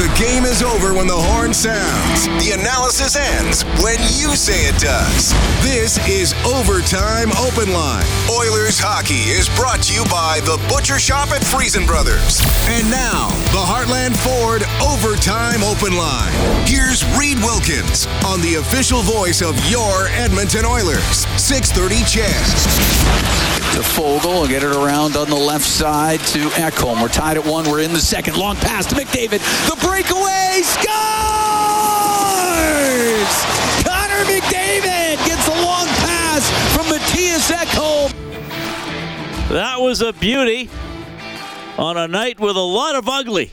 The game is over when the horn sounds. The analysis ends when you say it does. This is Overtime Open Line. Oilers hockey is brought to you by the Butcher Shop at Friesen Brothers. And now, the Heartland Ford Overtime Open Line. Here's Reed Wilkins on the official voice of your Edmonton Oilers. 630 CHED. To will get it around on the left side to Ekholm. We're tied at one. We're in the second. Long pass to McDavid. The breakaway scores! Connor McDavid gets a long pass from Mattias Ekholm. That was a beauty on a night with a lot of ugly.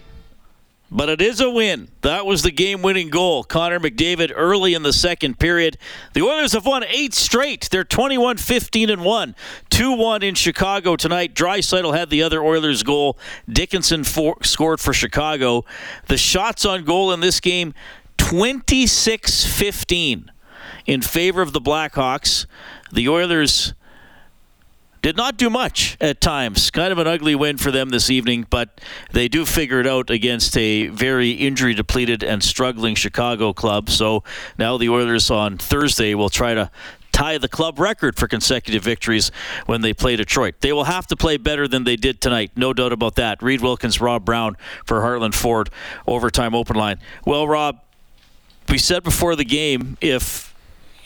But it is a win. That was the game winning goal. Connor McDavid early in the second period. The Oilers have won eight straight. They're 21 15 and 1. 2 1 in Chicago tonight. Draisaitl had the other Oilers goal. Dickinson for, scored for Chicago. The shots on goal in this game 26 15 in favor of the Blackhawks. The Oilers did not do much at times. Kind of an ugly win for them this evening, but they do figure it out against a very injury depleted and struggling Chicago club. So now the Oilers on Thursday will try to tie the club record for consecutive victories when they play Detroit. They will have to play better than they did tonight, no doubt about that. Reed Wilkins, Rob Brown for Heartland Ford overtime open line. Well, Rob, we said before the game if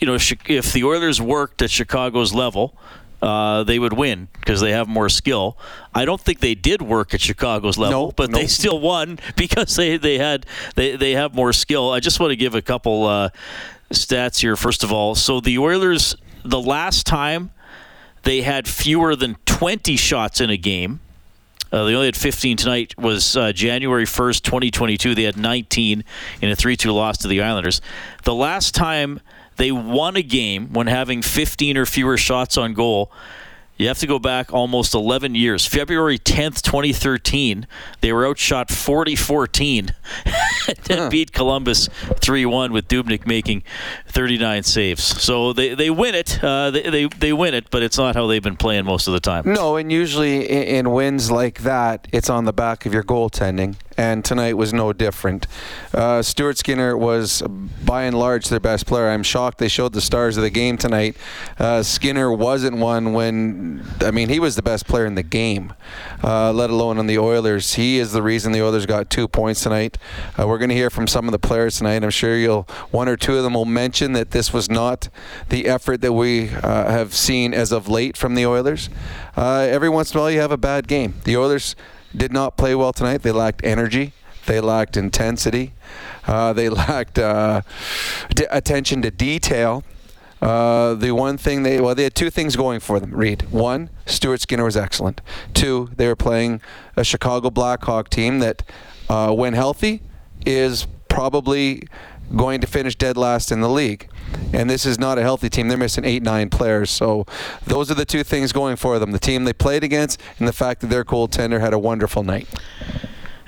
you know if the Oilers worked at Chicago's level, uh, they would win because they have more skill. I don't think they did work at Chicago's level, but they still won because they, they had they, they have more skill. I just want to give a couple uh, stats here. First of all, so the Oilers the last time they had fewer than 20 shots in a game. Uh, they only had 15 tonight. Was uh, January 1st, 2022. They had 19 in a 3-2 loss to the Islanders. The last time they won a game when having 15 or fewer shots on goal. You have to go back almost 11 years. February 10th, 2013, they were outshot 40 14 and beat Columbus 3 1 with Dubnyk making 39 saves. So they, they win it. Uh, they, they, they win it, but it's not how they've been playing most of the time. No, and usually in, in wins like that, it's on the back of your goaltending, and tonight was no different. Uh, Stuart Skinner was by and large their best player. I'm shocked they showed the stars of the game tonight. Uh, Skinner wasn't one when, I mean, he was the best player in the game, uh, let alone on the Oilers. He is the reason the Oilers got two points tonight. Uh, we're going to hear from some of the players tonight. I'm sure you'll one or two of them will mention that this was not the effort that we uh, have seen as of late from the Oilers. Uh, every once in a while, you have a bad game. The Oilers did not play well tonight. They lacked energy. They lacked intensity. Uh, they lacked uh, d- attention to detail. Uh, the one thing they well they had two things going for them. Reed one, Stuart Skinner was excellent. Two, they were playing a Chicago Blackhawk team that, uh, when healthy, is probably going to finish dead last in the league. And this is not a healthy team. They're missing eight, nine players. So those are the two things going for them: the team they played against, and the fact that their goaltender had a wonderful night.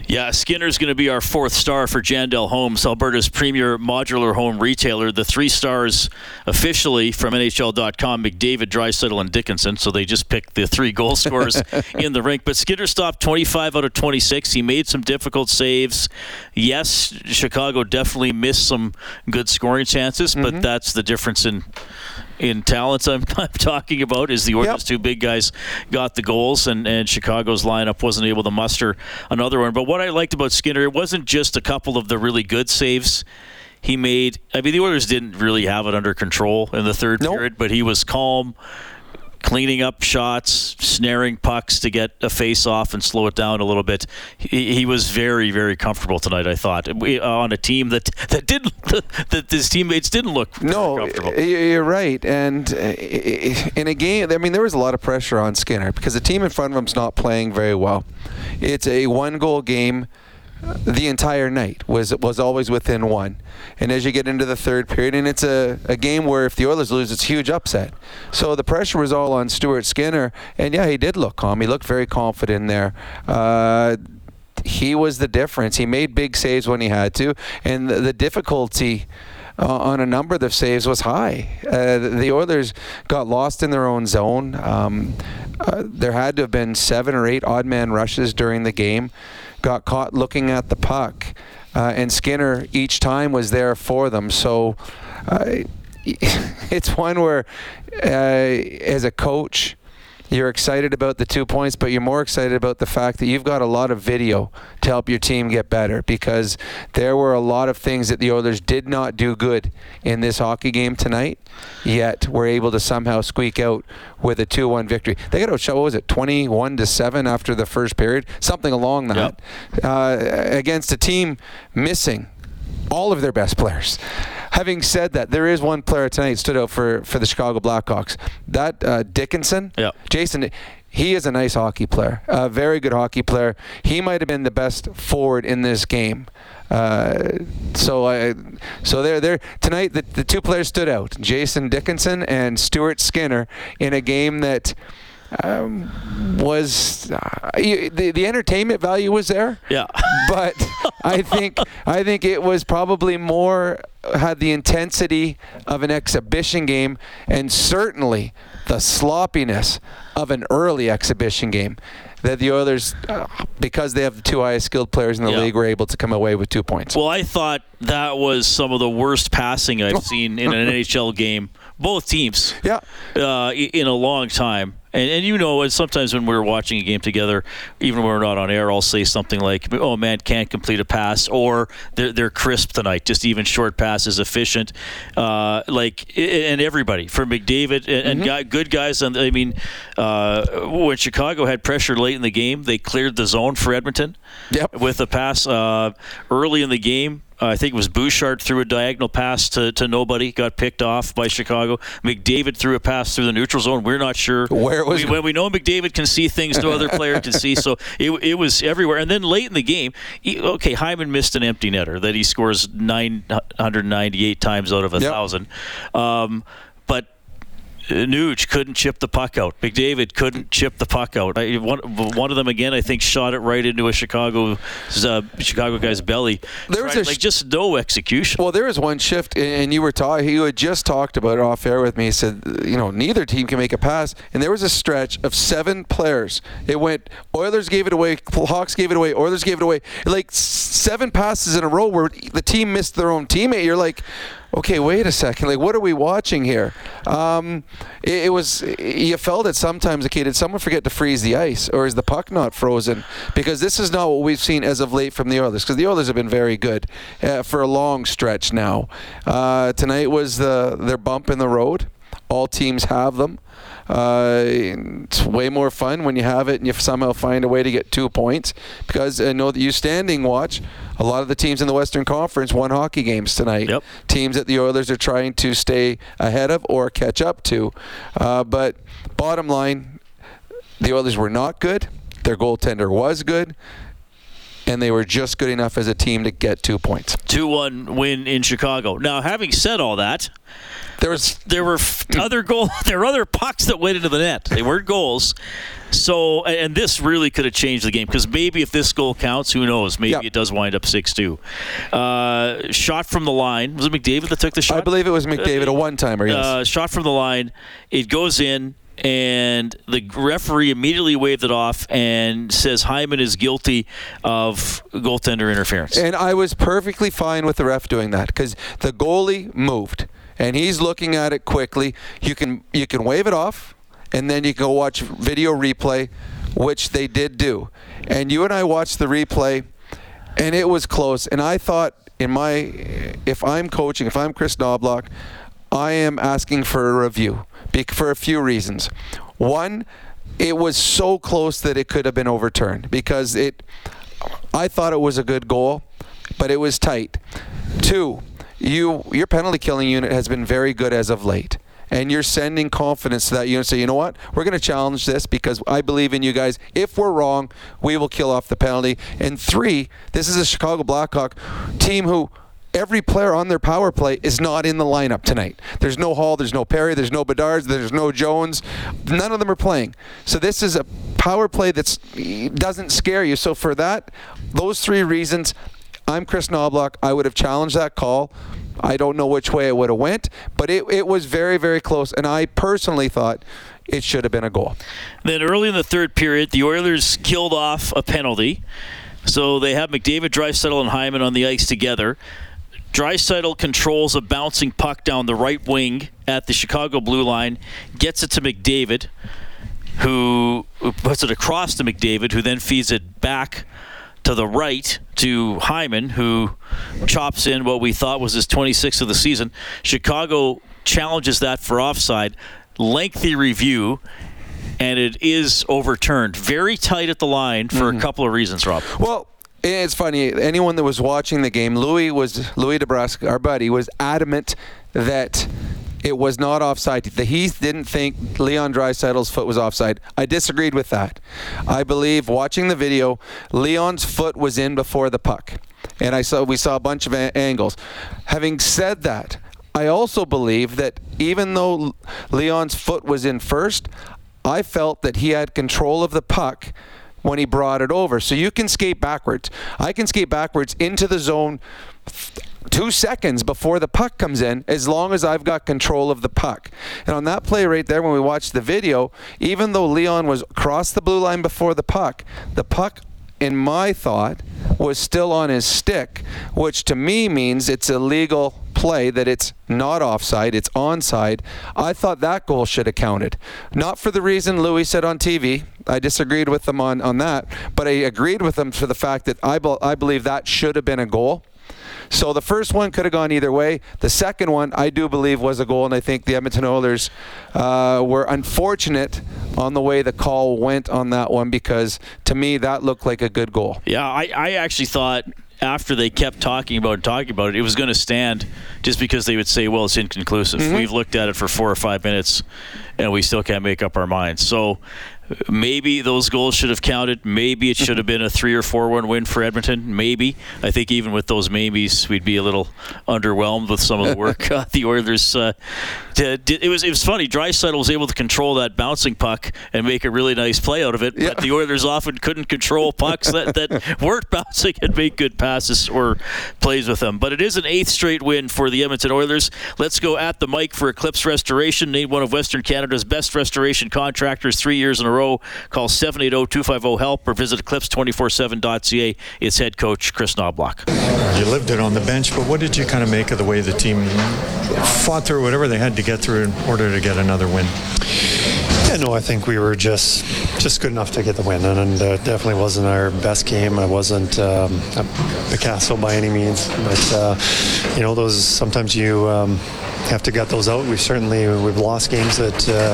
Yeah, Skinner's going to be our fourth star for Jandel Homes, Alberta's premier modular home retailer. The three stars officially from NHL.com, McDavid, Draisaitl, and Dickinson. So they just picked the three goal scorers in the rink. But Skinner stopped 25 out of 26. He made some difficult saves. Yes, Chicago definitely missed some good scoring chances, but mm-hmm. that's the difference in in talents I'm, I'm talking about is the Oilers Yep. two big guys got the goals and, and Chicago's lineup wasn't able to muster another one. But what I liked about Skinner, it wasn't just a couple of the really good saves he made. I mean, the Oilers didn't really have it under control in the third Nope. period, but he was calm, cleaning up shots, snaring pucks to get a face off and slow it down a little bit. He, he was very, very comfortable tonight. I thought we, uh, on a team that that didn't that his teammates didn't look no. comfortable. You're right, and uh, in a game, I mean, there was a lot of pressure on Skinner because the team in front of him's not playing very well. It's a one-goal game the entire night was was always within one. And as you get into the third period, and it's a, a game where if the Oilers lose, it's huge upset. So the pressure was all on Stuart Skinner, and yeah, he did look calm. He looked very confident there. Uh, he was the difference. He made big saves when he had to, and the, the difficulty. Uh, on a number of the saves was high. Uh, the Oilers got lost in their own zone. Um, uh, there had to have been seven or eight odd man rushes during the game got caught looking at the puck, uh, and Skinner each time was there for them. So uh, it's one where, uh, as a coach, you're excited about the two points, but you're more excited about the fact that you've got a lot of video to help your team get better because there were a lot of things that the Oilers did not do good in this hockey game tonight, yet were able to somehow squeak out with a 2-1 victory. They got out, what was it, 21 to 7 after the first period, something along that, yep. uh, against a team missing all of their best players. Having said that, there is one player tonight stood out for, for the Chicago Blackhawks. That uh, Dickinson, yeah. Jason, he is a nice hockey player, a very good hockey player. He might have been the best forward in this game. Uh, so I, so there, there tonight the, the two players stood out: Jason Dickinson and Stuart Skinner in a game that um, was uh, the the entertainment value was there. Yeah. but I think I think it was probably more had the intensity of an exhibition game and certainly the sloppiness of an early exhibition game that the Oilers, uh, because they have the two highest skilled players in the yeah. league, were able to come away with two points. Well, I thought that was some of the worst passing I've seen in an NHL game, both teams. Yeah. Uh, in a long time. And, and you know, sometimes when we're watching a game together, even when we're not on air, I'll say something like, "Oh man, can't complete a pass," or "They're, they're crisp tonight, just even short passes, efficient." Uh, like, and everybody from McDavid and, mm-hmm. guy, good guys. And I mean, uh, when Chicago had pressure late in the game, they cleared the zone for Edmonton. Yep. With a pass uh, early in the game, uh, I think it was Bouchard threw a diagonal pass to, to nobody, got picked off by Chicago. McDavid threw a pass through the neutral zone. We're not sure where it was. We, when we know McDavid can see things no other player can see, so it, it was everywhere. And then late in the game, he, okay, Hyman missed an empty netter that he scores 998 times out of a yep. thousand. Um, Nuge couldn't chip the puck out. McDavid couldn't chip the puck out. I, one, one of them again, I think, shot it right into a Chicago uh, Chicago guy's belly. There was like just no execution. Well, there was one shift, and you were talking. You had just talked about it off air with me. He said, you know, neither team can make a pass, and there was a stretch of seven players. It went. Oilers gave it away. Hawks gave it away. Oilers gave it away. Like seven passes in a row where the team missed their own teammate. You're like okay, wait a second, like what are we watching here? Um, it, it, was you felt it sometimes. Okay, did someone forget to freeze the ice, or is the puck not frozen? Because this is not what we've seen as of late from the Oilers. Because the Oilers have been very good uh, for a long stretch now. Uh, tonight was the their bump in the road. All teams have them. Uh, it's way more fun when you have it and you somehow find a way to get two points. Because I know that you standing watch a lot of the teams in the Western Conference won hockey games tonight. Yep. Teams that the Oilers are trying to stay ahead of or catch up to. Uh, but bottom line, the Oilers were not good. Their goaltender was good and they were just good enough as a team to get two points. 2 1 win in Chicago. Now, having said all that, there was there were other goal there were other pucks that went into the net. They weren't goals. So and this really could have changed the game because maybe if this goal counts, who knows? Maybe yep. it does wind up six two. Uh, shot from the line was it McDavid that took the shot? I believe it was McDavid, uh, a one timer. Yes. Uh, shot from the line. It goes in and the referee immediately waved it off and says Hyman is guilty of goaltender interference. And I was perfectly fine with the ref doing that because the goalie moved and he's looking at it quickly. You can you can wave it off, and then you can go watch video replay, which they did do. And you and I watched the replay, and it was close. And I thought, in my, if I'm coaching, if I'm Chris Knoblauch, I am asking for a review for a few reasons. One, it was so close that it could have been overturned because it. I thought it was a good goal, but it was tight. Two, you your penalty killing unit has been very good as of late. And you're sending confidence to that unit. Say, you know what? We're going to challenge this because I believe in you guys. If we're wrong, we will kill off the penalty. And three, this is a Chicago Blackhawk team who every player on their power play is not in the lineup tonight. There's no Hall, there's no Perry, there's no Bedard, there's no Jones. None of them are playing. So this is a power play that doesn't scare you. So for that, those three reasons, I'm Chris Knoblauch. I would have challenged that call. I don't know which way it would have went, but it, it was very, very close. And I personally thought it should have been a goal. Then early in the third period, the Oilers killed off a penalty. So they have McDavid, Draisaitl, and Hyman on the ice together. Draisaitl controls a bouncing puck down the right wing at the Chicago blue line, gets it to McDavid, who puts it across to McDavid, who then feeds it back to the right to Hyman, who chops in what we thought was his 26th of the season. Chicago challenges that for offside. Lengthy review, and it is overturned. Very tight at the line for mm-hmm. a couple of reasons, Rob. Well, it's funny. Anyone that was watching the game, Louie was Louie DeBrusk, our buddy, was adamant that it was not offside. The Heath didn't think Leon Draisaitl's foot was offside. I disagreed with that. I believe watching the video, Leon's foot was in before the puck, and I saw we saw a bunch of a- angles. Having said that, I also believe that even though Leon's foot was in first, I felt that he had control of the puck when he brought it over. So you can skate backwards. I can skate backwards into the zone two seconds before the puck comes in as long as I've got control of the puck. And on that play right there, when we watched the video, even though Leon was across the blue line before the puck, the puck in my thought, was still on his stick, which to me means it's illegal play, that it's not offside, it's onside. I thought that goal should have counted. Not for the reason Louie said on TV. I disagreed with them on, on that, but I agreed with them for the fact that I, be, I believe that should have been a goal. So the first one could have gone either way. The second one, I do believe, was a goal, and I think the Edmonton Oilers uh, were unfortunate on the way the call went on that one because to me that looked like a good goal. Yeah, I, I actually thought after they kept talking about it, talking about it, it was going to stand just because they would say, well, it's inconclusive. Mm-hmm. We've looked at it for four or five minutes and we still can't make up our minds. So Maybe those goals should have counted. Maybe it should have been a three or four one win for Edmonton. Maybe I think even with those maybes, we'd be a little underwhelmed with some of the work uh, the Oilers uh, did. It was it was funny. Draisaitl was able to control that bouncing puck and make a really nice play out of it. Yeah. But the Oilers often couldn't control pucks that, that weren't bouncing and make good passes or plays with them. But it is an eighth straight win for the Edmonton Oilers. Let's go at the mic for Eclipse Restoration, named one of Western Canada's best restoration contractors, three years in a row. Call 780-250-HELP or visit eclipse247.ca. It's head coach Chris Knoblauch. You lived it on the bench, but what did you kind of make of the way the team fought through whatever they had to get through in order to get another win? Yeah, no, I think we were just just good enough to get the win, and, and uh, definitely wasn't our best game. It wasn't um, Picasso by any means, but uh, you know, those sometimes you. Um, have to gut those out. We've certainly we've lost games that uh,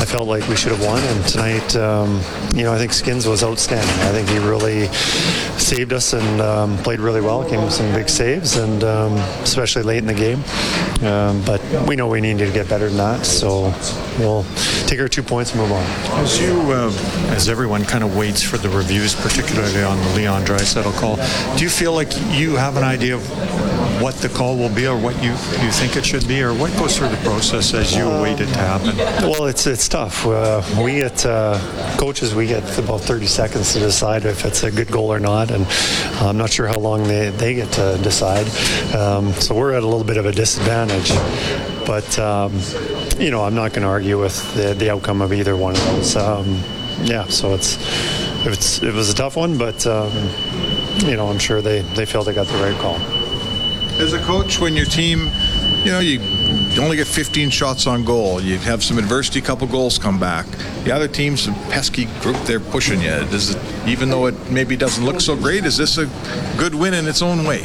I felt like we should have won, and tonight, um, you know, I think Skins was outstanding. I think he really saved us and um, played really well. Came with some big saves, and um, especially late in the game. Um, but we know we need to get better than that, so we'll take our two points and move on. As you, uh, as everyone kind of waits for the reviews, particularly on the Leon Draisaitl call, do you feel like you have an idea of what the call will be, or what you you think it should be? or what goes through the process as you await it to happen? Well, it's it's tough. Uh, we get uh, coaches. We get about 30 seconds to decide if it's a good goal or not, and I'm not sure how long they, they get to decide. Um, so we're at a little bit of a disadvantage. But um, you know, I'm not going to argue with the, the outcome of either one of those. Um, yeah, so it's it's it was a tough one, but um, you know, I'm sure they they feel they got the right call. As a coach, when your team you know, you only get 15 shots on goal. You have some adversity, couple goals come back. The other team's a pesky group, they're pushing you. Does it, even though it maybe doesn't look so great, is this a good win in its own way?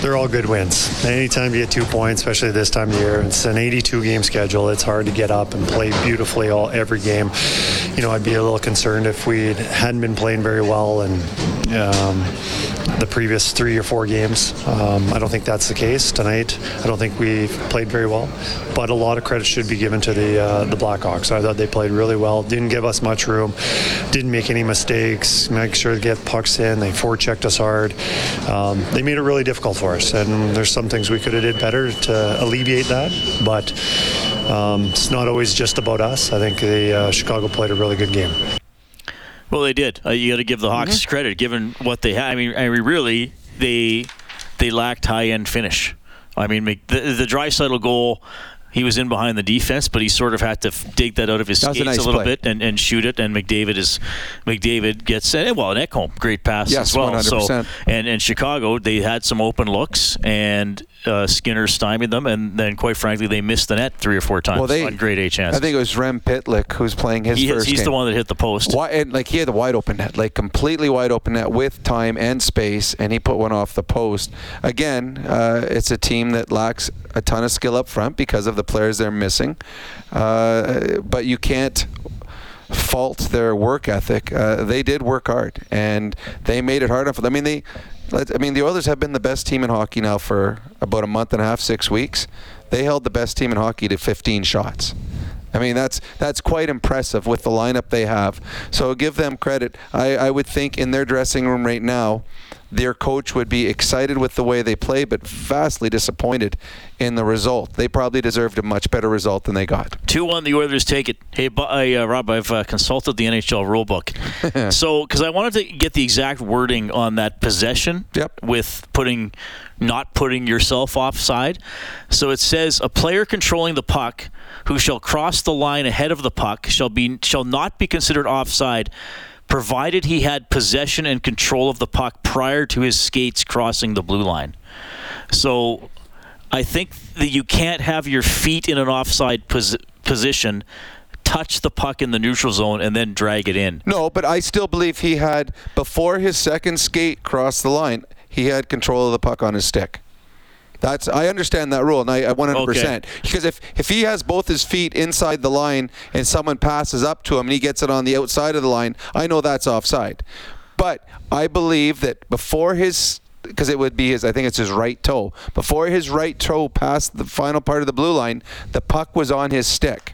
They're all good wins. Anytime you get two points, especially this time of year, it's an 82 game schedule. It's hard to get up and play beautifully all every game. You know, I'd be a little concerned if we hadn't been playing very well and um, the previous three or four games. Um, I don't think that's the case tonight. I don't think we played very well, but a lot of credit should be given to the uh, the Blackhawks. I thought they played really well. Didn't give us much room. Didn't make any mistakes. Make sure to get pucks in. They forechecked us hard. Um, they made it really difficult for us, and there's some things we could have did better to alleviate that. But um, it's not always just about us. I think the uh, Chicago played a really good game. Well, they did. Uh, you got to give the Hawks mm-hmm. credit, given what they had. I mean, I mean, really, they they lacked high end finish. I mean, the, the Draisaitl goal he was in behind the defense, but he sort of had to dig that out of his skates nice a little play. bit and, and shoot it. And McDavid is McDavid gets well, and Ekholm great pass yes, as well. 100%. So and and Chicago they had some open looks and uh, Skinner stymied them, and then quite frankly they missed the net three or four times well, they, on great A chances. I think it was Rem Pitlick who's playing his he, first. He's game. the one that hit the post. Why, and like he had the wide open net, like completely wide open net with time and space, and he put one off the post. Again, uh, it's a team that lacks a ton of skill up front because of the players they're missing. Uh, but you can't fault their work ethic. Uh, they did work hard, and they made it hard enough. I mean, they I mean, the Oilers have been the best team in hockey now for about a month and a half, six weeks. They held the best team in hockey to 15 shots. I mean, that's that's quite impressive with the lineup they have. So give them credit. I, I would think in their dressing room right now, their coach would be excited with the way they play, but vastly disappointed in the result. They probably deserved a much better result than they got. 2 1, the Oilers take it. Hey, uh, Rob, I've uh, consulted the NHL rulebook. so, because I wanted to get the exact wording on that possession yep. with putting, not putting yourself offside. So it says a player controlling the puck who shall cross the line ahead of the puck shall be shall not be considered offside provided he had possession and control of the puck prior to his skates crossing the blue line. So I think that you can't have your feet in an offside pos- position touch the puck in the neutral zone and then drag it in. No, but I still believe he had before his second skate crossed the line, he had control of the puck on his stick. That's I understand that rule, and I, 100%. Okay. Because if if he has both his feet inside the line and someone passes up to him and he gets it on the outside of the line, I know that's offside. But I believe that before his because it would be his I think it's his right toe. Before his right toe passed the final part of the blue line, the puck was on his stick.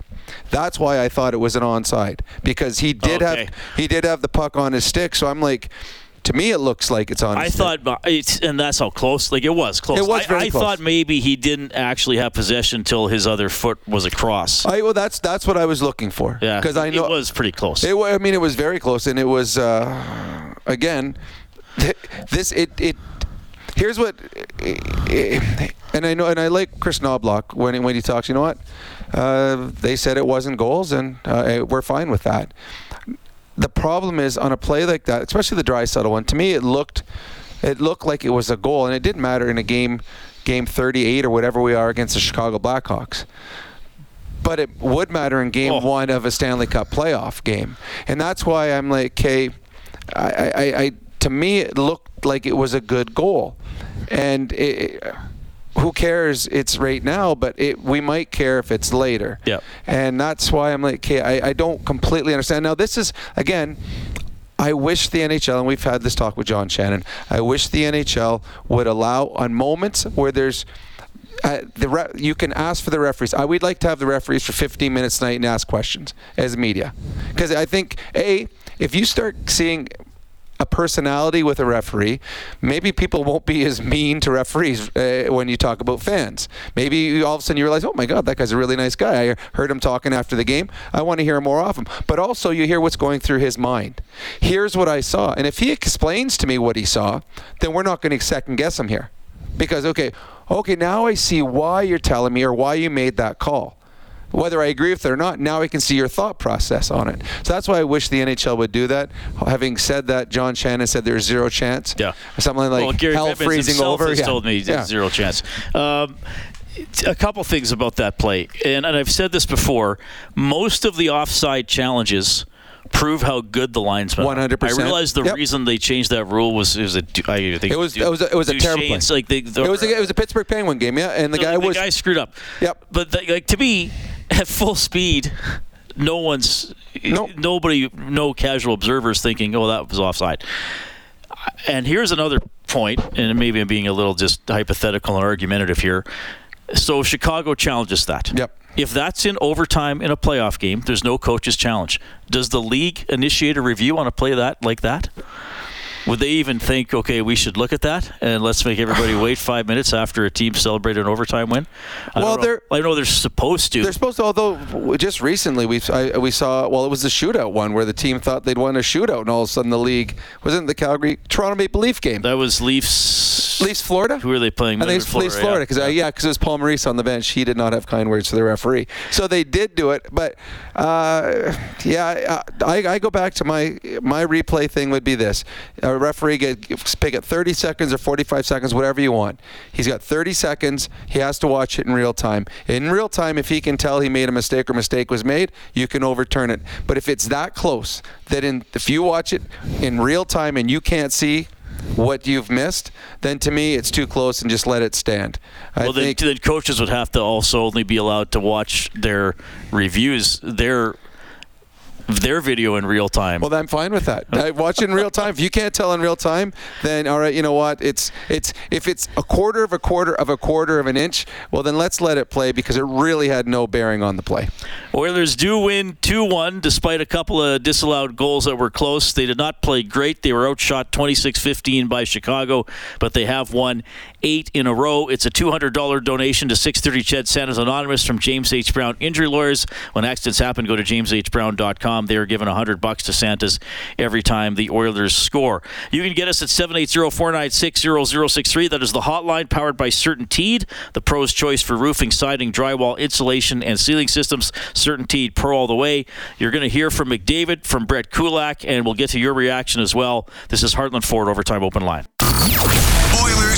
That's why I thought it was an onside because he did okay. have he did have the puck on his stick. So I'm like, to me, it looks like it's on. I thought, it's, and that's how close. Like it was close. It was very I, I close. thought maybe he didn't actually have possession until his other foot was across. I well, that's that's what I was looking for. Yeah, because I know it was pretty close. It, I mean, it was very close, and it was uh, again, this it it. Here's what, and I know, and I like Chris Knoblauch when when he talks. You know what? Uh, they said it wasn't goals, and uh, we're fine with that the problem is on a play like that, especially the Draisaitl one. To me, it looked it looked like it was a goal, and it didn't matter in a game game 38 or whatever we are against the Chicago Blackhawks. But it would matter in game oh. one of a Stanley Cup playoff game, and that's why I'm like, okay, I, I, I to me it looked like it was a good goal, and it, who cares? It's right now, but it, we might care if it's later. Yeah. And that's why I'm like, okay, I, I don't completely understand. Now, this is, again, I wish the NHL, and we've had this talk with John Shannon, I wish the NHL would allow on moments where there's uh, the re- you can ask for the referees. I would like to have the referees for 15 minutes tonight and ask questions as media, because I think a if you start seeing a personality with a referee, maybe people won't be as mean to referees uh, when you talk about fans. Maybe all of a sudden you realize, oh my God, that guy's a really nice guy. I heard him talking after the game. I want to hear more of him. But also, you hear what's going through his mind. Here's what I saw. And if he explains to me what he saw, then we're not going to second guess him here. Because, okay, okay, now I see why you're telling me or why you made that call whether I agree with it or not, now I can see your thought process on it. So that's why I wish the NHL would do that. Having said that, John Shannon said there's zero chance. Yeah. Something like well, Gary hell Bettman freezing over. Has yeah. told me yeah. zero chance. Um, a couple things about that play, and, and I've said this before. Most of the offside challenges prove how good the linesmen. are. 100%. I realized the Yep. reason they changed that rule was it was a I think It was- it was a- it was a terrible play. Like they, the, It was a, it was a Pittsburgh Penguin game, yeah, and the the guy was the guy screwed up. Yep. But the, like to me, at full speed, no one's Nope. nobody, no casual observers thinking, "Oh, that was offside." And here's another point, and maybe I'm being a little just hypothetical and argumentative here. So Chicago challenges that. Yep. If that's in overtime in a playoff game, there's no coach's challenge. Does the league initiate a review on a play that like that? Would they even think, okay, we should look at that and let's make everybody wait five minutes after a team celebrated an overtime win? I Well, know. they're- I know they're supposed to. They're supposed to, although just recently we I, we saw well it was the shootout one where the team thought they'd won a shootout and all of a sudden the league wasn't the Calgary Toronto Maple Leaf game. that was Leafs. Leafs Florida. Who are they playing? I think it's Leafs, Florida because yeah, because it was Paul Maurice on the bench. He did not have kind words for the referee, so they did do it. But uh, yeah, I, I go back to my my replay thing would be this: a referee get pick it 30 seconds or 45 seconds, whatever you want. He's got 30 seconds. He has to watch it in real time. In real time, if he can tell he made a mistake or mistake was made, you can overturn it. But if it's that close that in if you watch it in real time and you can't see what you've missed, then to me it's too close and just let it stand. I Well, then, think then coaches would have to also only be allowed to watch their reviews, their their video in real time. well, I'm fine with that. I watch it in real time. If you can't tell in real time, then all right, you know what? It's it's if it's a quarter of a quarter of a quarter of an inch, well then let's let it play because it really had no bearing on the play. Oilers do win 2 1 despite a couple of disallowed goals that were close. They did not play great. They were outshot 26 15 by Chicago, but they have won eight in a row. It's a $200 donation to 630 Ched Santa's Anonymous from James H. Brown Injury Lawyers. When accidents happen, go to jameshbrown.com. They are given 100 bucks to Santa's every time the Oilers score. You can get us at 780 496 0063. That is the hotline powered by Certainteed, the pro's choice for roofing, siding, drywall, insulation, and ceiling systems. Certainteed Pro all the way. You're going to hear from McDavid, from Brett Kulak, and we'll get to your reaction as well. This is Heartland Ford Overtime Open Line.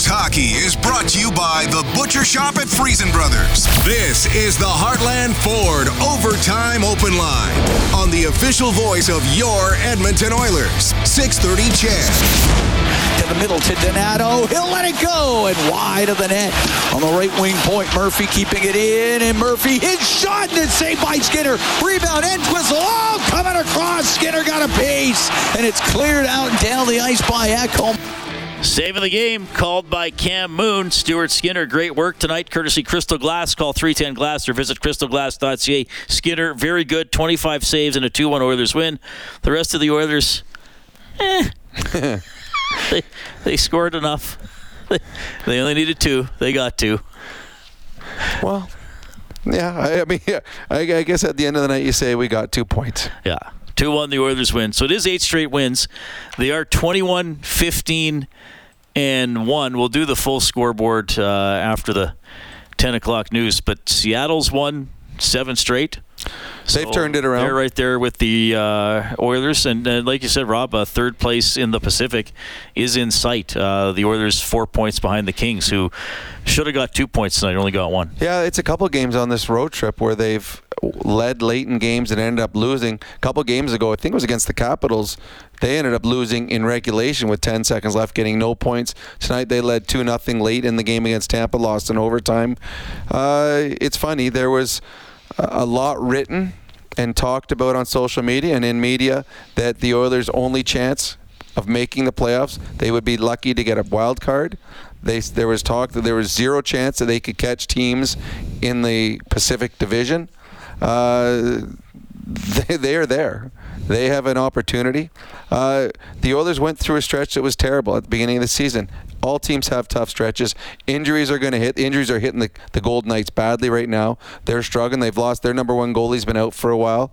Oilers hockey is brought to you by the Butcher Shop at Friesen Brothers. This is the Heartland Ford Overtime Open Line on the official voice of your Edmonton Oilers. 630 CHED. to the middle to Donato. He'll let it go and wide of the net on the right wing point. Murphy keeping it in, and Murphy his shot and it's saved by Skinner. Rebound and whistle. Oh, coming across. Skinner got a pace, and it's cleared out and down the ice by Ekholm. Save of the game called by Cam Moon. Stuart Skinner, great work tonight, courtesy Crystal Glass. Call 310 Glass or visit crystalglass.ca. Skinner, very good, 25 saves and a 2 1 Oilers win. The rest of the Oilers, eh. they, they scored enough. They, they only needed two. They got two. Well, yeah, I, I mean, yeah, I, I guess at the end of the night you say we got two points. Yeah. 2 1, the Oilers win. So it is eight straight wins. They are 21 15 and 1. We'll do the full scoreboard uh, after the 10 o'clock news. But Seattle's won seven straight. They've turned it around. They're right there with the uh, Oilers, and uh, like you said, Rob, uh, third place in the Pacific is in sight. Uh, the Oilers four points behind the Kings, who should have got two points tonight, only got one. Yeah, it's a couple games on this road trip where they've led late in games and ended up losing. A couple games ago, I think it was against the Capitals, they ended up losing in regulation with 10 seconds left, getting no points. Tonight they led 2 nothing late in the game against Tampa, lost in overtime. Uh, it's funny, there was a lot written and talked about on social media and in media that the Oilers' only chance of making the playoffs, they would be lucky to get a wild card. They, there was talk that there was zero chance that they could catch teams in the Pacific Division. Uh, they, they are there. They have an opportunity. Uh, the Oilers went through a stretch that was terrible at the beginning of the season. All teams have tough stretches. Injuries are going to hit. Injuries are hitting the, the Golden Knights badly right now. They're struggling. They've lost their number one goalie. He's been out for a while.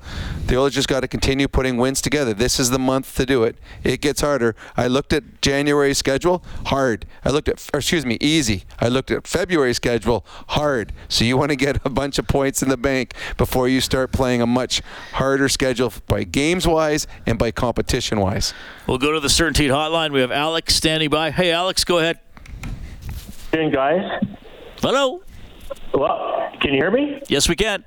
The Oilers just got to continue putting wins together. This is the month to do it. It gets harder. I looked at January's schedule, hard. I looked at, excuse me, easy. I looked at February's schedule, hard. So you want to get a bunch of points in the bank before you start playing a much harder schedule by games wise and by competition wise. We'll go to the Certainteed Hotline. We have Alex standing by. Hey, Alex, go ahead. Doing, guys. Hello. Well, can you hear me? Yes, we can.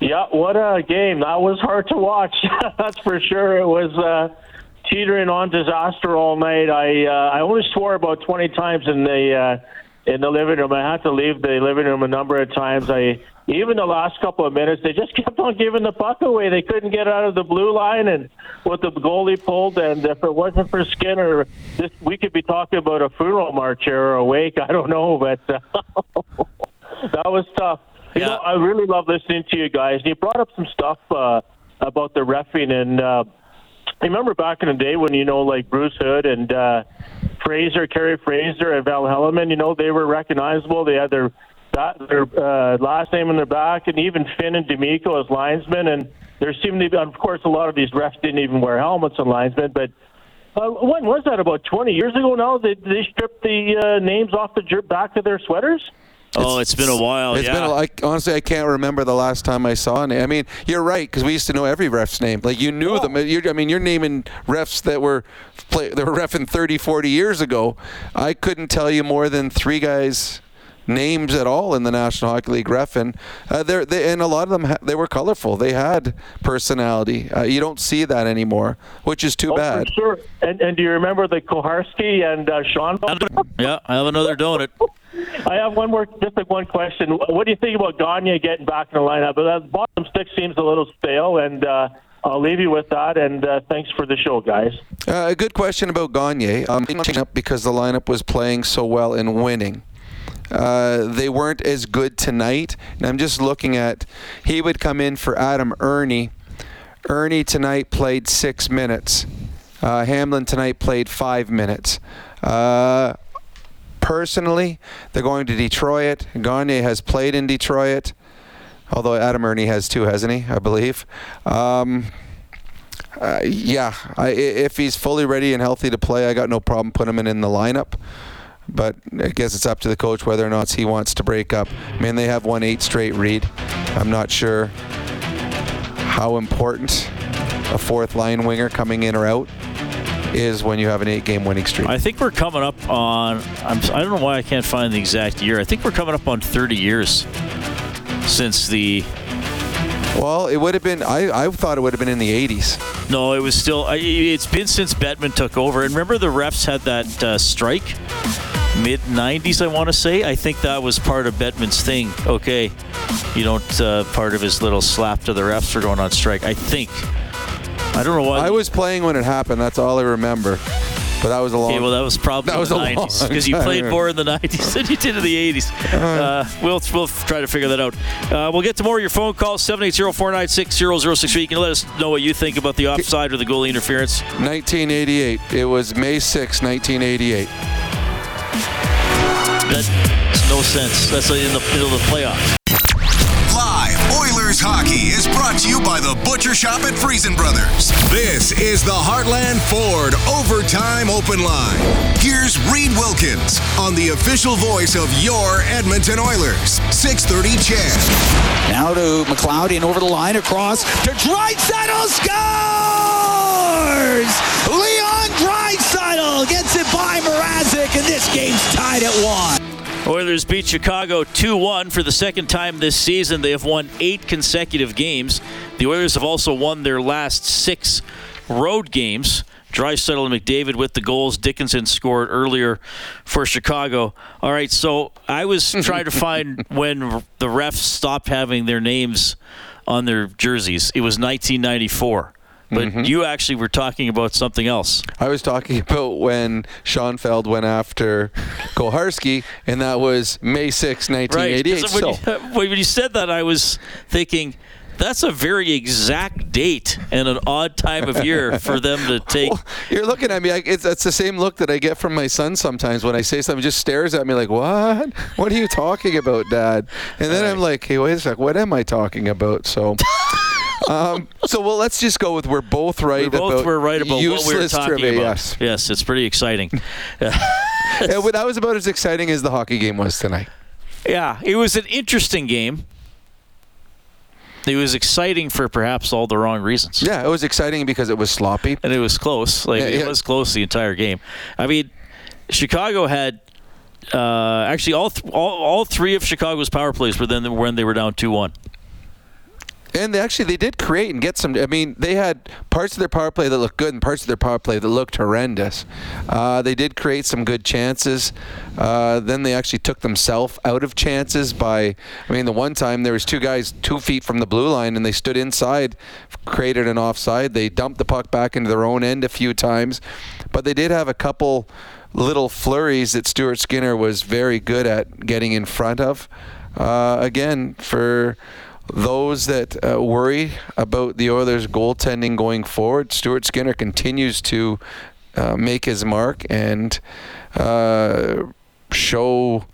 Yeah, what a game. That was hard to watch. That's for sure. It was uh, teetering on disaster all night. I uh, I only swore about 20 times in the uh, in the living room. I had to leave the living room a number of times. I even the last couple of minutes, they just kept on giving the puck away. They couldn't get out of the blue line, and what the goalie pulled. And if it wasn't for Skinner, this we could be talking about a funeral march or a wake. I don't know, but uh, that was tough. You know, I really love listening to you guys. You brought up some stuff uh, about the refing, and uh, I remember back in the day when you know, like Bruce Hood and uh, Fraser, Kerry Fraser, and Val Helleman. You know, they were recognizable. They had their their uh, last name in their back, and even Finn and D'Amico as linesmen. And there seemed to be, of course, a lot of these refs didn't even wear helmets on linesmen, but. Uh, when was that? About 20 years ago now? They, they stripped the uh, names off the back of their sweaters? Oh, it's been a while. It's yeah. been a, I, honestly, I can't remember the last time I saw it. I mean, you're right because we used to know every ref's name. Like you knew them. You're, I mean, you're naming refs that were play, that were refing 30, 40 years ago. I couldn't tell you more than three guys names at all in the National Hockey League ref, and uh, they and a lot of them ha- they were colorful. They had personality. Uh, you don't see that anymore, which is too oh, bad. For sure. And, and do you remember the Koharski and uh, Sean? Yeah, I have another donut. I have one more, just like one question. What do you think about Gagner getting back in the lineup? But that bottom stick seems a little stale, and uh, I'll leave you with that. And uh, thanks for the show, guys. Uh, a good question about Gagner. Um, because the lineup was playing so well and winning. Uh, they weren't as good tonight. And I'm just looking at, he would come in for Adam Erne. Erne tonight played six minutes. Uh, Hamblin tonight played five minutes. Uh, personally, they're going to Detroit. Gagner has played in Detroit, although Adam Erne has too, hasn't he? I believe. Um, uh, yeah, I, if he's fully ready and healthy to play, I got no problem putting him in, in the lineup but I guess it's up to the coach whether or not he wants to break up. I mean, they have won eight straight Reed. I'm not sure how important a fourth line winger coming in or out is when you have an eight-game winning streak. I think we're coming up on. I'm, I don't know why I can't find the exact year. I think we're coming up on 30 years since the. Well, it would have been. I, I thought it would have been in the 80s. No, it was still. It's been since Bettman took over. And remember, the refs had that uh, strike mid 90s, I want to say. I think that was part of Bettman's thing. Okay, you don't, uh, part of his little slap to the refs for going on strike. I think. I don't know why. I was playing when it happened. That's all I remember. But that was a long. Okay, well, that was probably that was the a 90s because you played more in the 90s than you did in the 80s. Uh, we'll we'll try to figure that out. Uh, we'll get to more of your phone calls 780-496-0063. You can let us know what you think about the offside or the goalie interference. 1988. It was May 6, 1988. That makes no sense. That's in the middle of the playoffs. Live Oilers hockey is brought to you by the Butcher Shop at Friesen Brothers. This is the Heartland Ford Overtime Open Line. Here's Reed Wilkins on the official voice of your Edmonton Oilers. 630 CHED. Now to McLeod and over the line across to Draisaitl scores! Leon Draisaitl gets it by Mrazek and this game's tied at one. Oilers beat Chicago 2-1 for the second time this season. They have won eight consecutive games. The Oilers have also won their last six road games. Draisaitl and McDavid with the goals. Dickinson scored earlier for Chicago. All right, so I was trying to find when the refs stopped having their names on their jerseys. It was 1994. But Mm-hmm. you actually were talking about something else. I was talking about when Schoenfeld went after Koharski, and that was May 6, 1988. 'cause When, So, you, when you said that, I was thinking that's a very exact date and an odd time of year for them to take. Well, you're looking at me. Like, it's, it's the same look that I get from my son sometimes when I say something. He Just stares at me like, "What? What are you talking about, Dad?" And then I'm like, "Hey, wait a sec. What am I talking about?" So. Um, so well, let's just go with we're both right. We're both about were right about what we were talking trivia, about. Yes, yes, it's pretty exciting. yeah, well, that was about as exciting as the hockey game was tonight. yeah, it was an interesting game. It was exciting for perhaps all the wrong reasons. Yeah, it was exciting because it was sloppy. and it was close. Like Yeah, it was close the entire game. I mean, Chicago had uh, actually all, th- all all three of Chicago's power plays were then when they were down two one. And they actually they did create and get some. I mean, they had parts of their power play that looked good and parts of their power play that looked horrendous. Uh, they did create some good chances. Uh, then they actually took themselves out of chances by. I mean, the one time there was two guys two feet from the blue line and they stood inside, created an offside. They dumped the puck back into their own end a few times, but they did have a couple little flurries that Stuart Skinner was very good at getting in front of. Uh, again, for those that uh, worry about the Oilers' goaltending going forward, Stuart Skinner continues to uh, make his mark and uh, show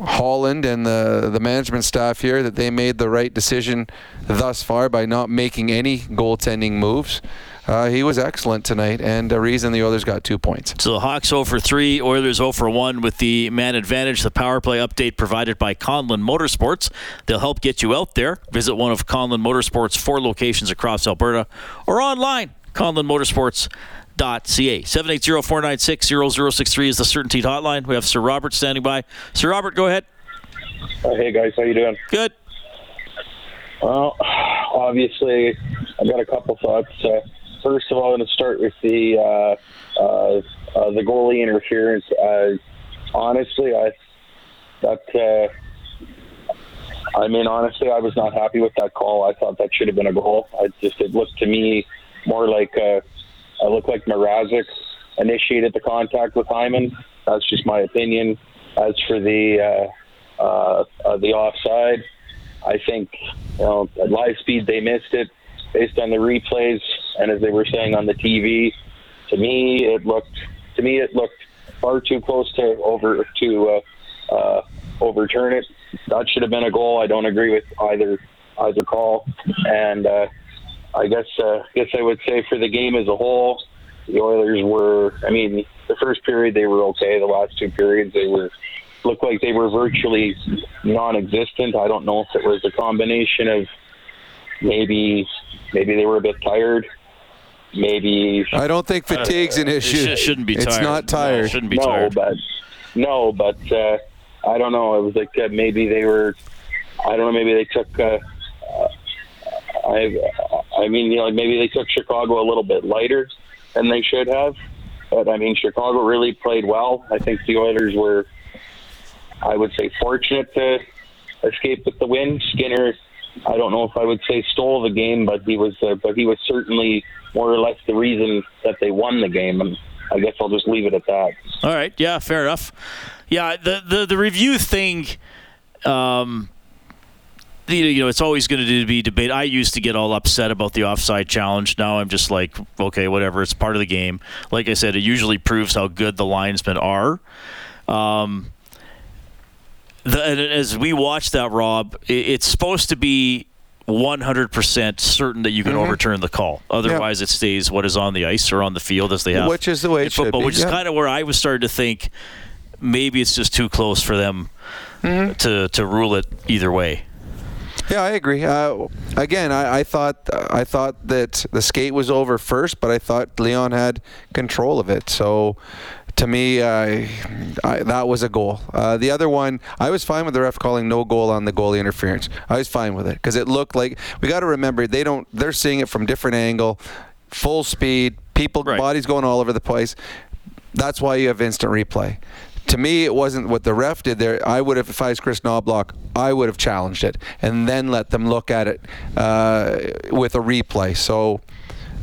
Holland and the the management staff here that they made the right decision thus far by not making any goaltending moves. Uh, he was excellent tonight, and a reason the Oilers got two points. So the Hawks 0 for 3, Oilers 0 for 1 with the man advantage. The power play update provided by Conlon Motorsports. They'll help get you out there. Visit one of Conlon Motorsports' four locations across Alberta or online, conlonmotorsports.ca. 780-496-0063 is the Certainteed Hotline. We have Sir Robert standing by. Sir Robert, go ahead. Uh, hey guys, how you doing? Good. Well, obviously, I've got a couple thoughts. Uh, first of all, I'm going to start with the uh, uh, uh, the goalie interference. Uh, honestly, I that uh, I mean, honestly, I was not happy with that call. I thought that should have been a goal. I just it looked to me more like uh, it looked like Mrazek initiated the contact with Hyman. That's just my opinion. As for the uh, uh, uh, the offside, I think you know at live speed they missed it based on the replays and as they were saying on the TV. To me, it looked to me it looked far too close to over to uh, uh, overturn it. That should have been a goal. I don't agree with either either call, and uh, I guess uh, guess I would say for the game as a whole, the Oilers were. I mean, the first period they were okay. The last two periods they were looked like they were virtually non-existent. I don't know if it was a combination of maybe maybe they were a bit tired. Maybe I don't think fatigue's an issue. It shouldn't be It's tired. not No, tired. shouldn't be no, tired. but no, but uh, I don't know. It was like uh, maybe they were. I don't know. Maybe they took. Uh, uh, I. I mean, you know, maybe they took Chicago a little bit lighter than they should have. But I mean, Chicago really played well. I think the Oilers were. I would say fortunate to escape with the win. Skinner. I don't know if I would say stole the game, but he was. Uh, but he was certainly more or less the reason that they won the game. And I guess I'll just leave it at that. All right. Yeah, fair enough. Yeah, the the, the review thing. Um, you know, it's always going to be debate. I used to get all upset about the offside challenge. Now I'm just like, okay, whatever. It's part of the game. Like I said, it usually proves how good the linesmen are. Um, the, as we watch that, Rob, it's supposed to be 100% certain that you can overturn the call. Otherwise, it stays what is on the ice or on the field as they have. Which is the way it should football, be, Which is kind of where I was starting to think maybe it's just too close for them Mm-hmm. to to rule it either way. Yeah, I agree. Uh, again, I, I thought I thought that the skate was over first, but I thought Leon had control of it. So, to me, I, I, that was a goal. Uh, the other one, I was fine with the ref calling no goal on the goalie interference. I was fine with it because it looked like we got to remember they don't. They're seeing it from different angle, full speed, people Right. bodies going all over the place. That's why you have instant replay. To me, it wasn't what the ref did there. I would have, if I was Kris Knoblauch, I would have challenged it and then let them look at it uh, with a replay. So,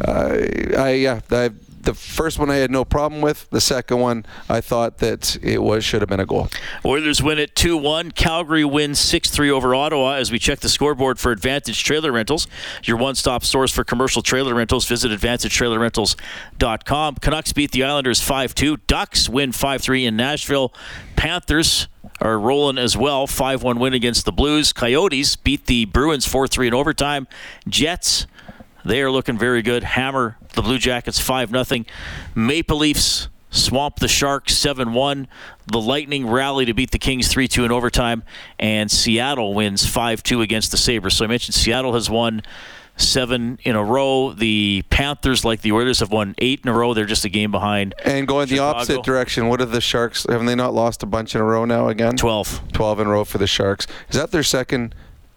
uh, I yeah, I, the first one I had no problem with. The second one, I thought that it was should have been a goal. Oilers win it 2 1. Calgary wins 6 3 over Ottawa as we check the scoreboard for Advantage Trailer Rentals. Your one stop source for commercial trailer rentals. Visit AdvantageTrailerRentals.com. Canucks beat the Islanders 5 2. Ducks win 5 3 in Nashville. Panthers are rolling as well. 5 1 win against the Blues. Coyotes beat the Bruins 4 3 in overtime. Jets. They are looking very good. Hammer the Blue Jackets 5 0. Maple Leafs swamp the Sharks 7 1. The Lightning rally to beat the Kings 3 2 in overtime. And Seattle wins 5 2 against the Sabres. So I mentioned Seattle has won seven in a row. The Panthers, like the Oilers, have won eight in a row. They're just a game behind. And going the opposite direction, what are the Sharks? Haven't they not lost a bunch in a row now again? 12. 12 in a row for the Sharks. Is that their second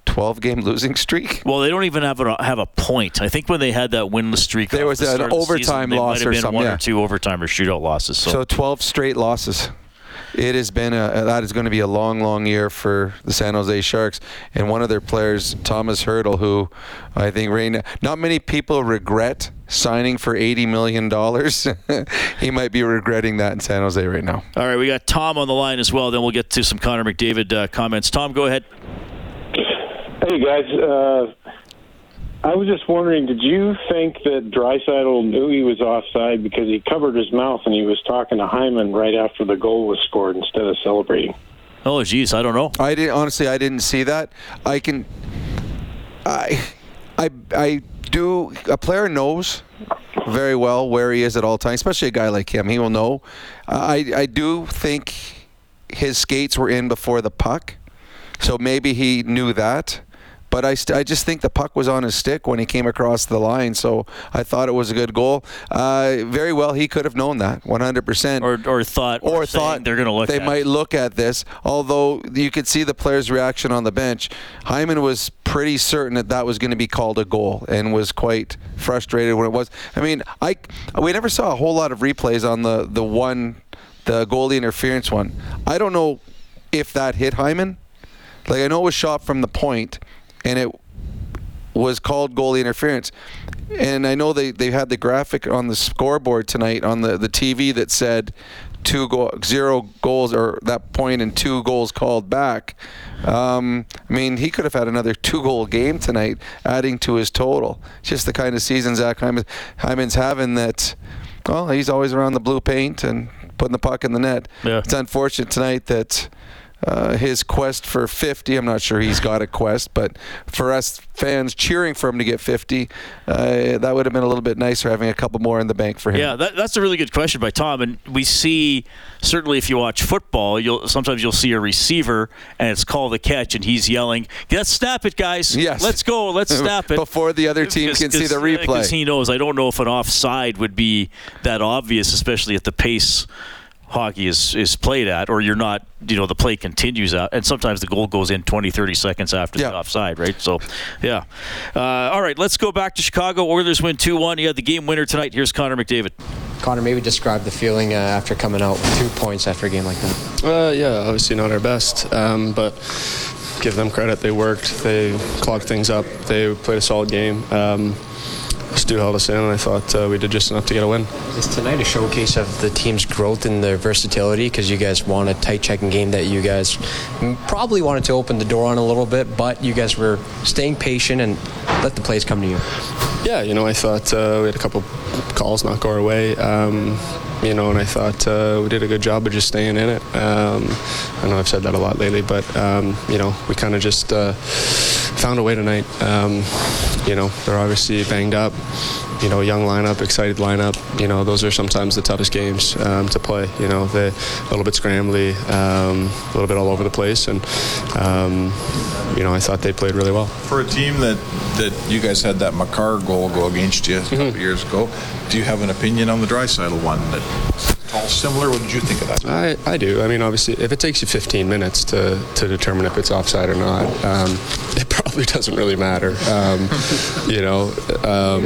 12 game losing streak. Well, they don't even have a have a point. I think when they had that winless streak, There was the an the overtime season, loss or something, One yeah. or two overtime or shootout losses. So, So 12 straight losses. It has been a that is going to be a long, long year for the San Jose Sharks. And one of their players, Thomas Hertl, who I think right now, not many people regret signing for 80 million dollars. he might be regretting that in San Jose right now. all right, we got Tom on the line as well. Then we'll get to some Connor McDavid uh, comments. Tom, go ahead. Hey guys, uh, I was just wondering, did you think that Draisaitl knew he was offside because he covered his mouth and he was talking to Hyman right after the goal was scored instead of celebrating? Oh, geez, I don't know. I didn't honestly. I didn't see that. I can. I, I, I do. A player knows very well where he is at all times, especially a guy like him. He will know. I, I do think his skates were in before the puck, so maybe he knew that. But I, st- I just think the puck was on his stick when he came across the line, so I thought it was a good goal. Uh, very well, he could have known that 100%. Or, or thought, or saying thought they're going to look. they might look at this. Although you could see the player's reaction on the bench, Hyman was pretty certain that that was going to be called a goal and was quite frustrated when it was. I mean, I we never saw a whole lot of replays on the the one, the goalie interference one. I don't know if that hit Hyman. Like I know it was shot from the point, and it was called goalie interference. And I know they, they had the graphic on the scoreboard tonight on the, the TV that said two go- zero goals or that point and two goals called back. Um, I mean, he could have had another two goal game tonight, adding to his total. Just the kind of season Zach Hyman, Hyman's having that. Well, he's always around the blue paint and putting the puck in the net. Yeah. It's unfortunate tonight that uh, his quest for 50. I'm not sure he's got a quest, but for us fans cheering for him to get 50, uh, that would have been a little bit nicer having a couple more in the bank for him. Yeah, that, that's a really good question by Tom. And we see certainly if you watch football, you'll sometimes you'll see a receiver and it's call the catch, and he's yelling, "Let's snap it, guys! Yes. let's go, let's snap it." Before the other team can see the replay. because he knows. I don't know if an offside would be that obvious, especially at the pace hockey is is played at, or you're not. You know, the play continues out, and sometimes the goal goes in 20, 30 seconds after the offside, right? So, yeah. Uh, all right, let's go back to Chicago. Oilers win two one. You had the game winner tonight. Here's Connor McDavid. Connor, maybe describe the feeling uh, after coming out with two points after a game like that. Uh, yeah, obviously not our best, um, but give them credit. They worked. They clogged things up. They played a solid game. Um, Stu held us in, and I thought uh, we did just enough to get a win. Is tonight a showcase of the team's growth and their versatility? Because you guys won a tight checking game that you guys probably wanted to open the door on a little bit, but you guys were staying patient and let the plays come to you. Yeah, you know, I thought uh, we had a couple calls not go our way. Um, you know, and I thought uh, we did a good job of just staying in it. Um, I know I've said that a lot lately, but um, you know, we kind of just uh, found a way tonight. Um, you know, they're obviously banged up. You know, young lineup, excited lineup. You know, those are sometimes the toughest games um, to play. You know, they're a little bit scrambly, um, a little bit all over the place, and um, you know, I thought they played really well. For a team that, that you guys had that Makar goal go against you a couple Mm-hmm. years ago, do you have an opinion on the Draisaitl one? That all similar. What did you think of that? I, I do. I mean, obviously, if it takes you 15 minutes to, to determine if it's offside or not, um, it probably doesn't really matter. Um, you know, um,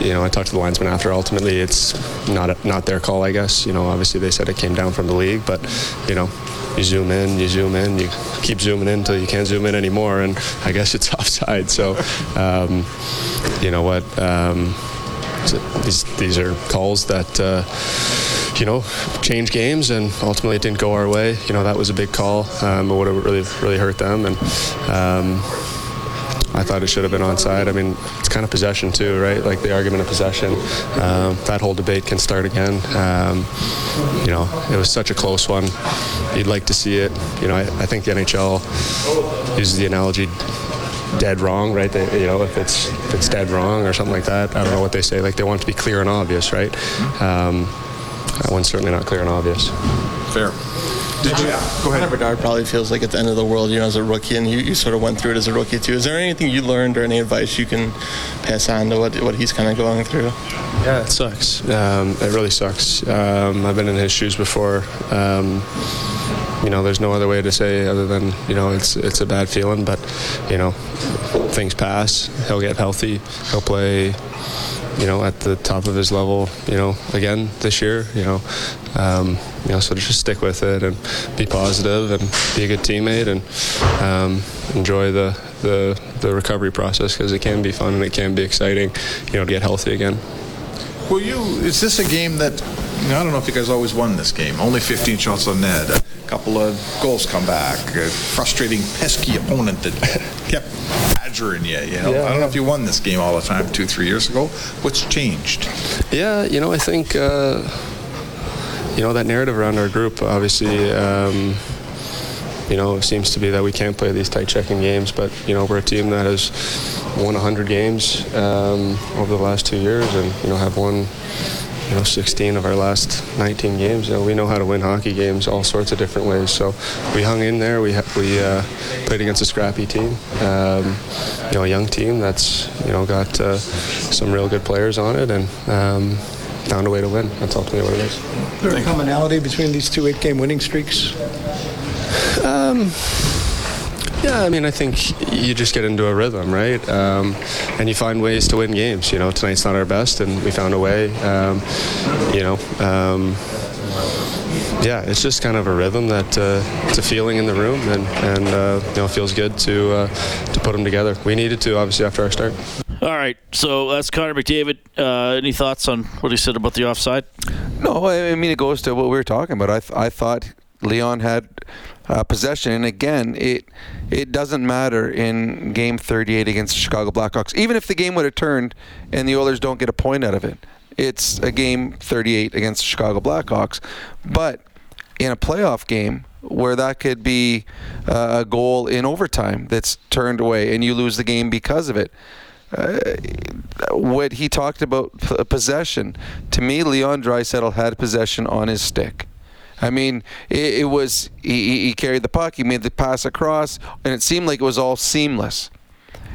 you know, I talked to the linesman after. Ultimately, it's not not their call, I guess. You know, obviously they said it came down from the league, but you know, you zoom in, you zoom in, you keep zooming in until you can't zoom in anymore, and I guess it's offside. So, um, you know what? Um, these these are calls that uh, you know change games, and ultimately it didn't go our way. You know that was a big call. Um, it would have really really hurt them, and um, I thought it should have been onside. I mean, it's kind of possession too, right? Like the argument of possession. Um, that whole debate can start again. Um, you know, it was such a close one. You'd like to see it. You know, I, I think the NHL uses the analogy dead wrong, right? They, you know, if it's if it's dead wrong or something like that. I don't know what they say. Like they want it to be clear and obvious, right? Um, that one's certainly not clear and obvious. Fair. Did you? Go ahead. Bedard probably feels like at the end of the world, you know, as a rookie, and you, you sort of went through it as a rookie too. Is there anything you learned or any advice you can pass on to what what he's kind of going through? Yeah, it sucks. Um, it really sucks. Um, I've been in his shoes before. Um, you know, there's no other way to say other than you know it's it's a bad feeling, but you know, things pass. He'll get healthy. He'll play you know, at the top of his level, you know, again this year, you know, um, you know, so just stick with it and be positive and be a good teammate and um, enjoy the, the the recovery process because it can be fun and it can be exciting, you know, to get healthy again. Will you? Is this a game that? I don't know if you guys always won this game. Only 15 shots on net. A couple of goals come back. A frustrating, pesky opponent that kept you. You know, Yeah. I don't know if you won this game all the time two, three years ago. What's changed? Yeah, you know, I think uh, you know that narrative around our group. Obviously, um, you know, it seems to be that we can't play these tight checking games, but you know, we're a team that has won 100 games um, over the last two years, and you know, have won. You know, 16 of our last 19 games. You know, we know how to win hockey games all sorts of different ways. So we hung in there. We ha- we uh, played against a scrappy team. Um, you know, a young team that's you know got uh, some real good players on it, and um, found a way to win. That's ultimately what it is. Is there a commonality between these two eight-game winning streaks? Um, yeah, I mean, I think you just get into a rhythm, right? Um, and you find ways to win games. You know, tonight's not our best, and we found a way. Um, you know, um, yeah, it's just kind of a rhythm that uh, it's a feeling in the room, and and uh, you know, it feels good to uh, to put them together. We needed to, obviously, after our start. All right, so that's Connor McDavid. Uh, any thoughts on what he said about the offside? No, I I mean it goes to what we were talking about. I th- I thought Leon had uh, possession, and again, it it doesn't matter in Game 38 against the Chicago Blackhawks. Even if the game would have turned and the Oilers don't get a point out of it, it's a game 38 against the Chicago Blackhawks. But in a playoff game where that could be uh, a goal in overtime that's turned away and you lose the game because of it. Uh, what he talked about p- possession to me Leon Draisaitl had possession on his stick I mean it, it was he, he- carried the puck he made the pass across and it seemed like it was all seamless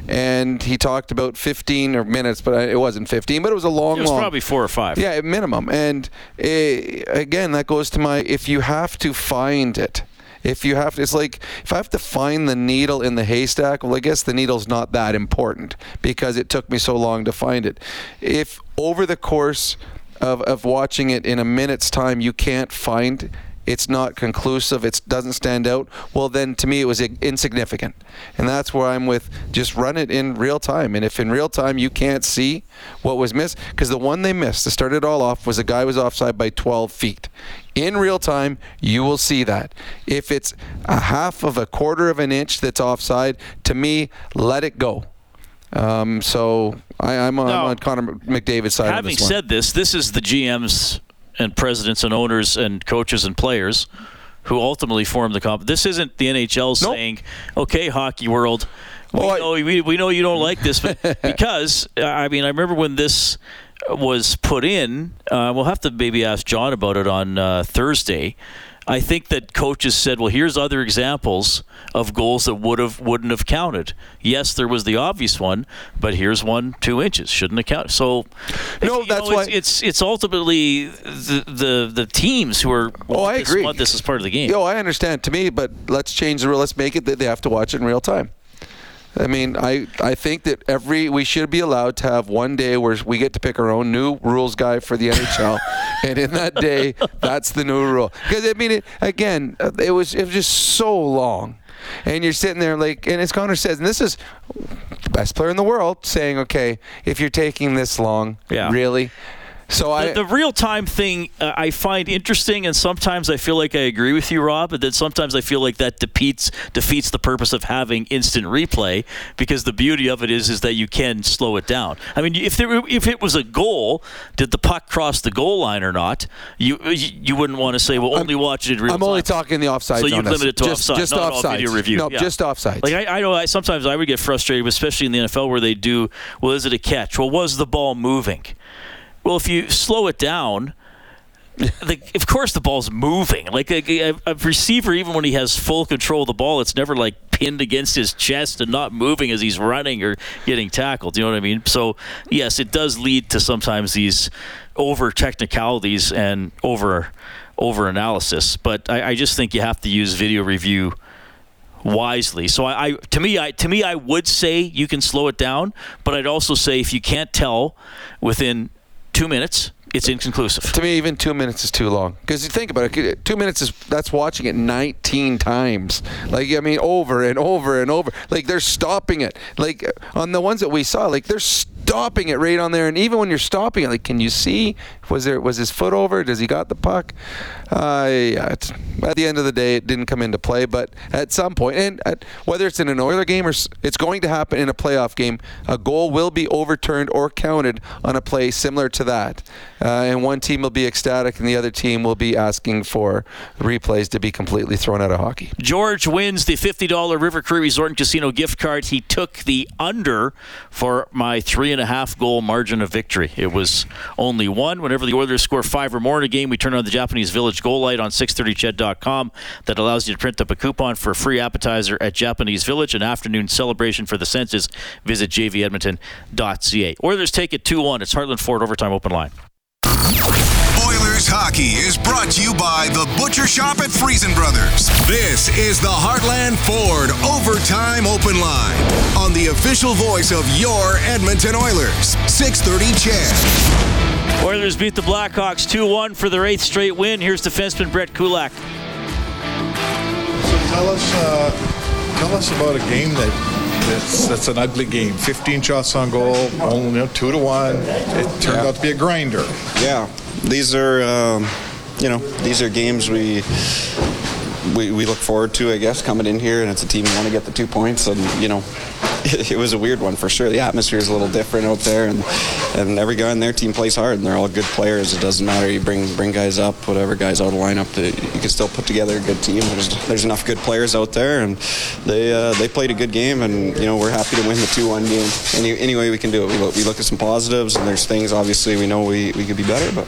and he talked about 15 or minutes but it wasn't 15 but it was a long It was long probably four or five. yeah, minimum. And eh, again, that goes to my if you have to find it. If you have to, it's like if I have to find the needle in the haystack. Well, I guess the needle's not that important because it took me so long to find it. If over the course of, of watching it in a minute's time you can't find it's not conclusive, it doesn't stand out, well, then to me it was insignificant. And that's where I'm with just run it in real time. And if in real time you can't see what was missed, because the one they missed to start it all off was a guy was offside by 12 feet. In real time, you will see that. If it's a half of a quarter of an inch that's offside, to me, let it go. Um, so I, I'm, on, Now, I'm on Connor McDavid's side Having this one. said this, this is the GMs and presidents and owners and coaches and players who ultimately form the comp. This isn't the NHL saying, "Okay, hockey world, we know we, we know you don't like this," but because I mean, I remember when this was put in. Uh, we'll have to maybe ask John about it on uh, Thursday. I think that coaches said, "Well, here's other examples of goals that would have wouldn't have counted." Yes, there was the obvious one, but here's one two inches shouldn't have counted. So, no, that's it's, why- it's it's ultimately the the, the teams who are Oh, I this, agree. want this as part of the game. Yo, I understand. To me, but let's change the rule. Let's make it that they have to watch it in real time. I mean, I, I think that every we should be allowed to have one day where we get to pick our own new rules guy for the NHL, and in that day, that's the new rule. Because I mean, it, again, uh, it was it was just so long, and you're sitting there like, and as Connor says, and this is the best player in the world saying, okay, if you're taking this long, Yeah. really. So I the, the real time thing uh, I find interesting, and sometimes I feel like I agree with you, Rob. But then sometimes I feel like that defeats defeats the purpose of having instant replay because the beauty of it is is that you can slow it down. I mean, if there if it was a goal, did the puck cross the goal line or not? You you wouldn't want to say, well, only watch it in real I'm time. only talking the offsides So you limit it to just, offside, just not offsides. all video review. No, Yeah. just offsides. Like I, I know, I, sometimes I would get frustrated, especially in the NFL where they do. Well, is it a catch? Well, was the ball moving? Well, if you slow it down, the, of course the ball's moving. Like a, a, receiver, even when he has full control of the ball, it's never like pinned against his chest and not moving as he's running or getting tackled. You know what I mean? So yes, it does lead to sometimes these over technicalities and over over analysis. But I, I just think you have to use video review wisely. So I, I, to me I to me I would say you can slow it down, but I'd also say if you can't tell within 2 minutes it's inconclusive. To me, even two minutes is too long. Because you think about it, two minutes is that's watching it 19 times. Like I mean, over and over and over. Like they're stopping it. Like on the ones that we saw, like they're stopping it right on there. And even when you're stopping it, like, can you see? Was there was his foot over? Does he got the puck? Uh, yeah, at the end of the day, it didn't come into play. But at some point, and at, whether it's in an Oiler game or it's going to happen in a playoff game, a goal will be overturned or counted on a play similar to that. Uh, and one team will be ecstatic, and the other team will be asking for replays to be completely thrown out of hockey. George wins the $50 River Cree Resort and Casino gift card. He took the under for my three and a half goal margin of victory. It was only one. Whenever the Oilers score five or more in a game, we turn on the Japanese Village goal light on 630ched.com that allows you to print up a coupon for a free appetizer at Japanese Village, an afternoon celebration for the senses. Visit jvedmonton.ca. Oilers take it 2 1. It's Heartland Ford Overtime Open Line. Oilers hockey is brought to you by the Butcher Shop at Freson Brothers. This is the Heartland Ford Overtime Open Line on the official voice of your Edmonton Oilers, 630 CHED. Oilers beat the Blackhawks 2-1 for their eighth straight win. Here's defenseman Brett Kulak. So tell us, uh, tell us about a game that that's, that's an ugly game. 15 shots on goal, only you know, two to one. It turned yeah. out to be a grinder. Yeah, these are um, you know these are games we we, we look forward to, I guess, coming in here, and it's a team who want to get the two points, and you know, it, it, was a weird one for sure. The atmosphere is a little different out there, and and every guy in their team plays hard, and they're all good players. It doesn't matter. You bring bring guys up, whatever guys out of lineup, that you can still put together a good team. There's there's enough good players out there, and they uh, they played a good game, and you know we're happy to win the two one game. Any any way we can do it. We look, we look at some positives, and there's things obviously we know we we could be better, but.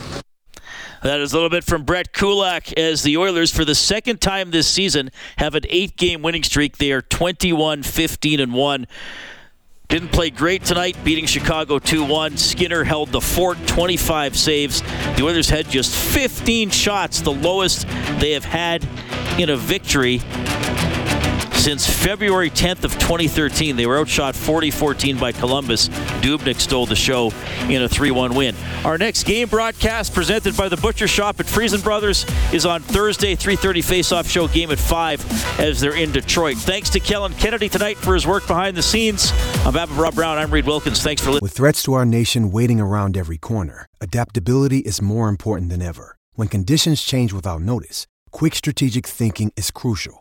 That is a little bit from Brett Kulak as the Oilers, for the second time this season, have an eight game winning streak. They are 21 15 and 1. Didn't play great tonight, beating Chicago 2 1. Skinner held the fort, 25 saves. The Oilers had just 15 shots, the lowest they have had in a victory since February 10th of 2013. They were outshot 40-14 by Columbus. Dubnyk stole the show in a 3-1 win. Our next game broadcast presented by the Butcher Shop at Freson Brothers is on Thursday, 3.30 face-off show game at 5 as they're in Detroit. Thanks to Kellen Kennedy tonight for his work behind the scenes. I'm of Rob Brown, I'm Reed Wilkins. Thanks for listening. With threats to our nation waiting around every corner, adaptability is more important than ever. When conditions change without notice, quick strategic thinking is crucial.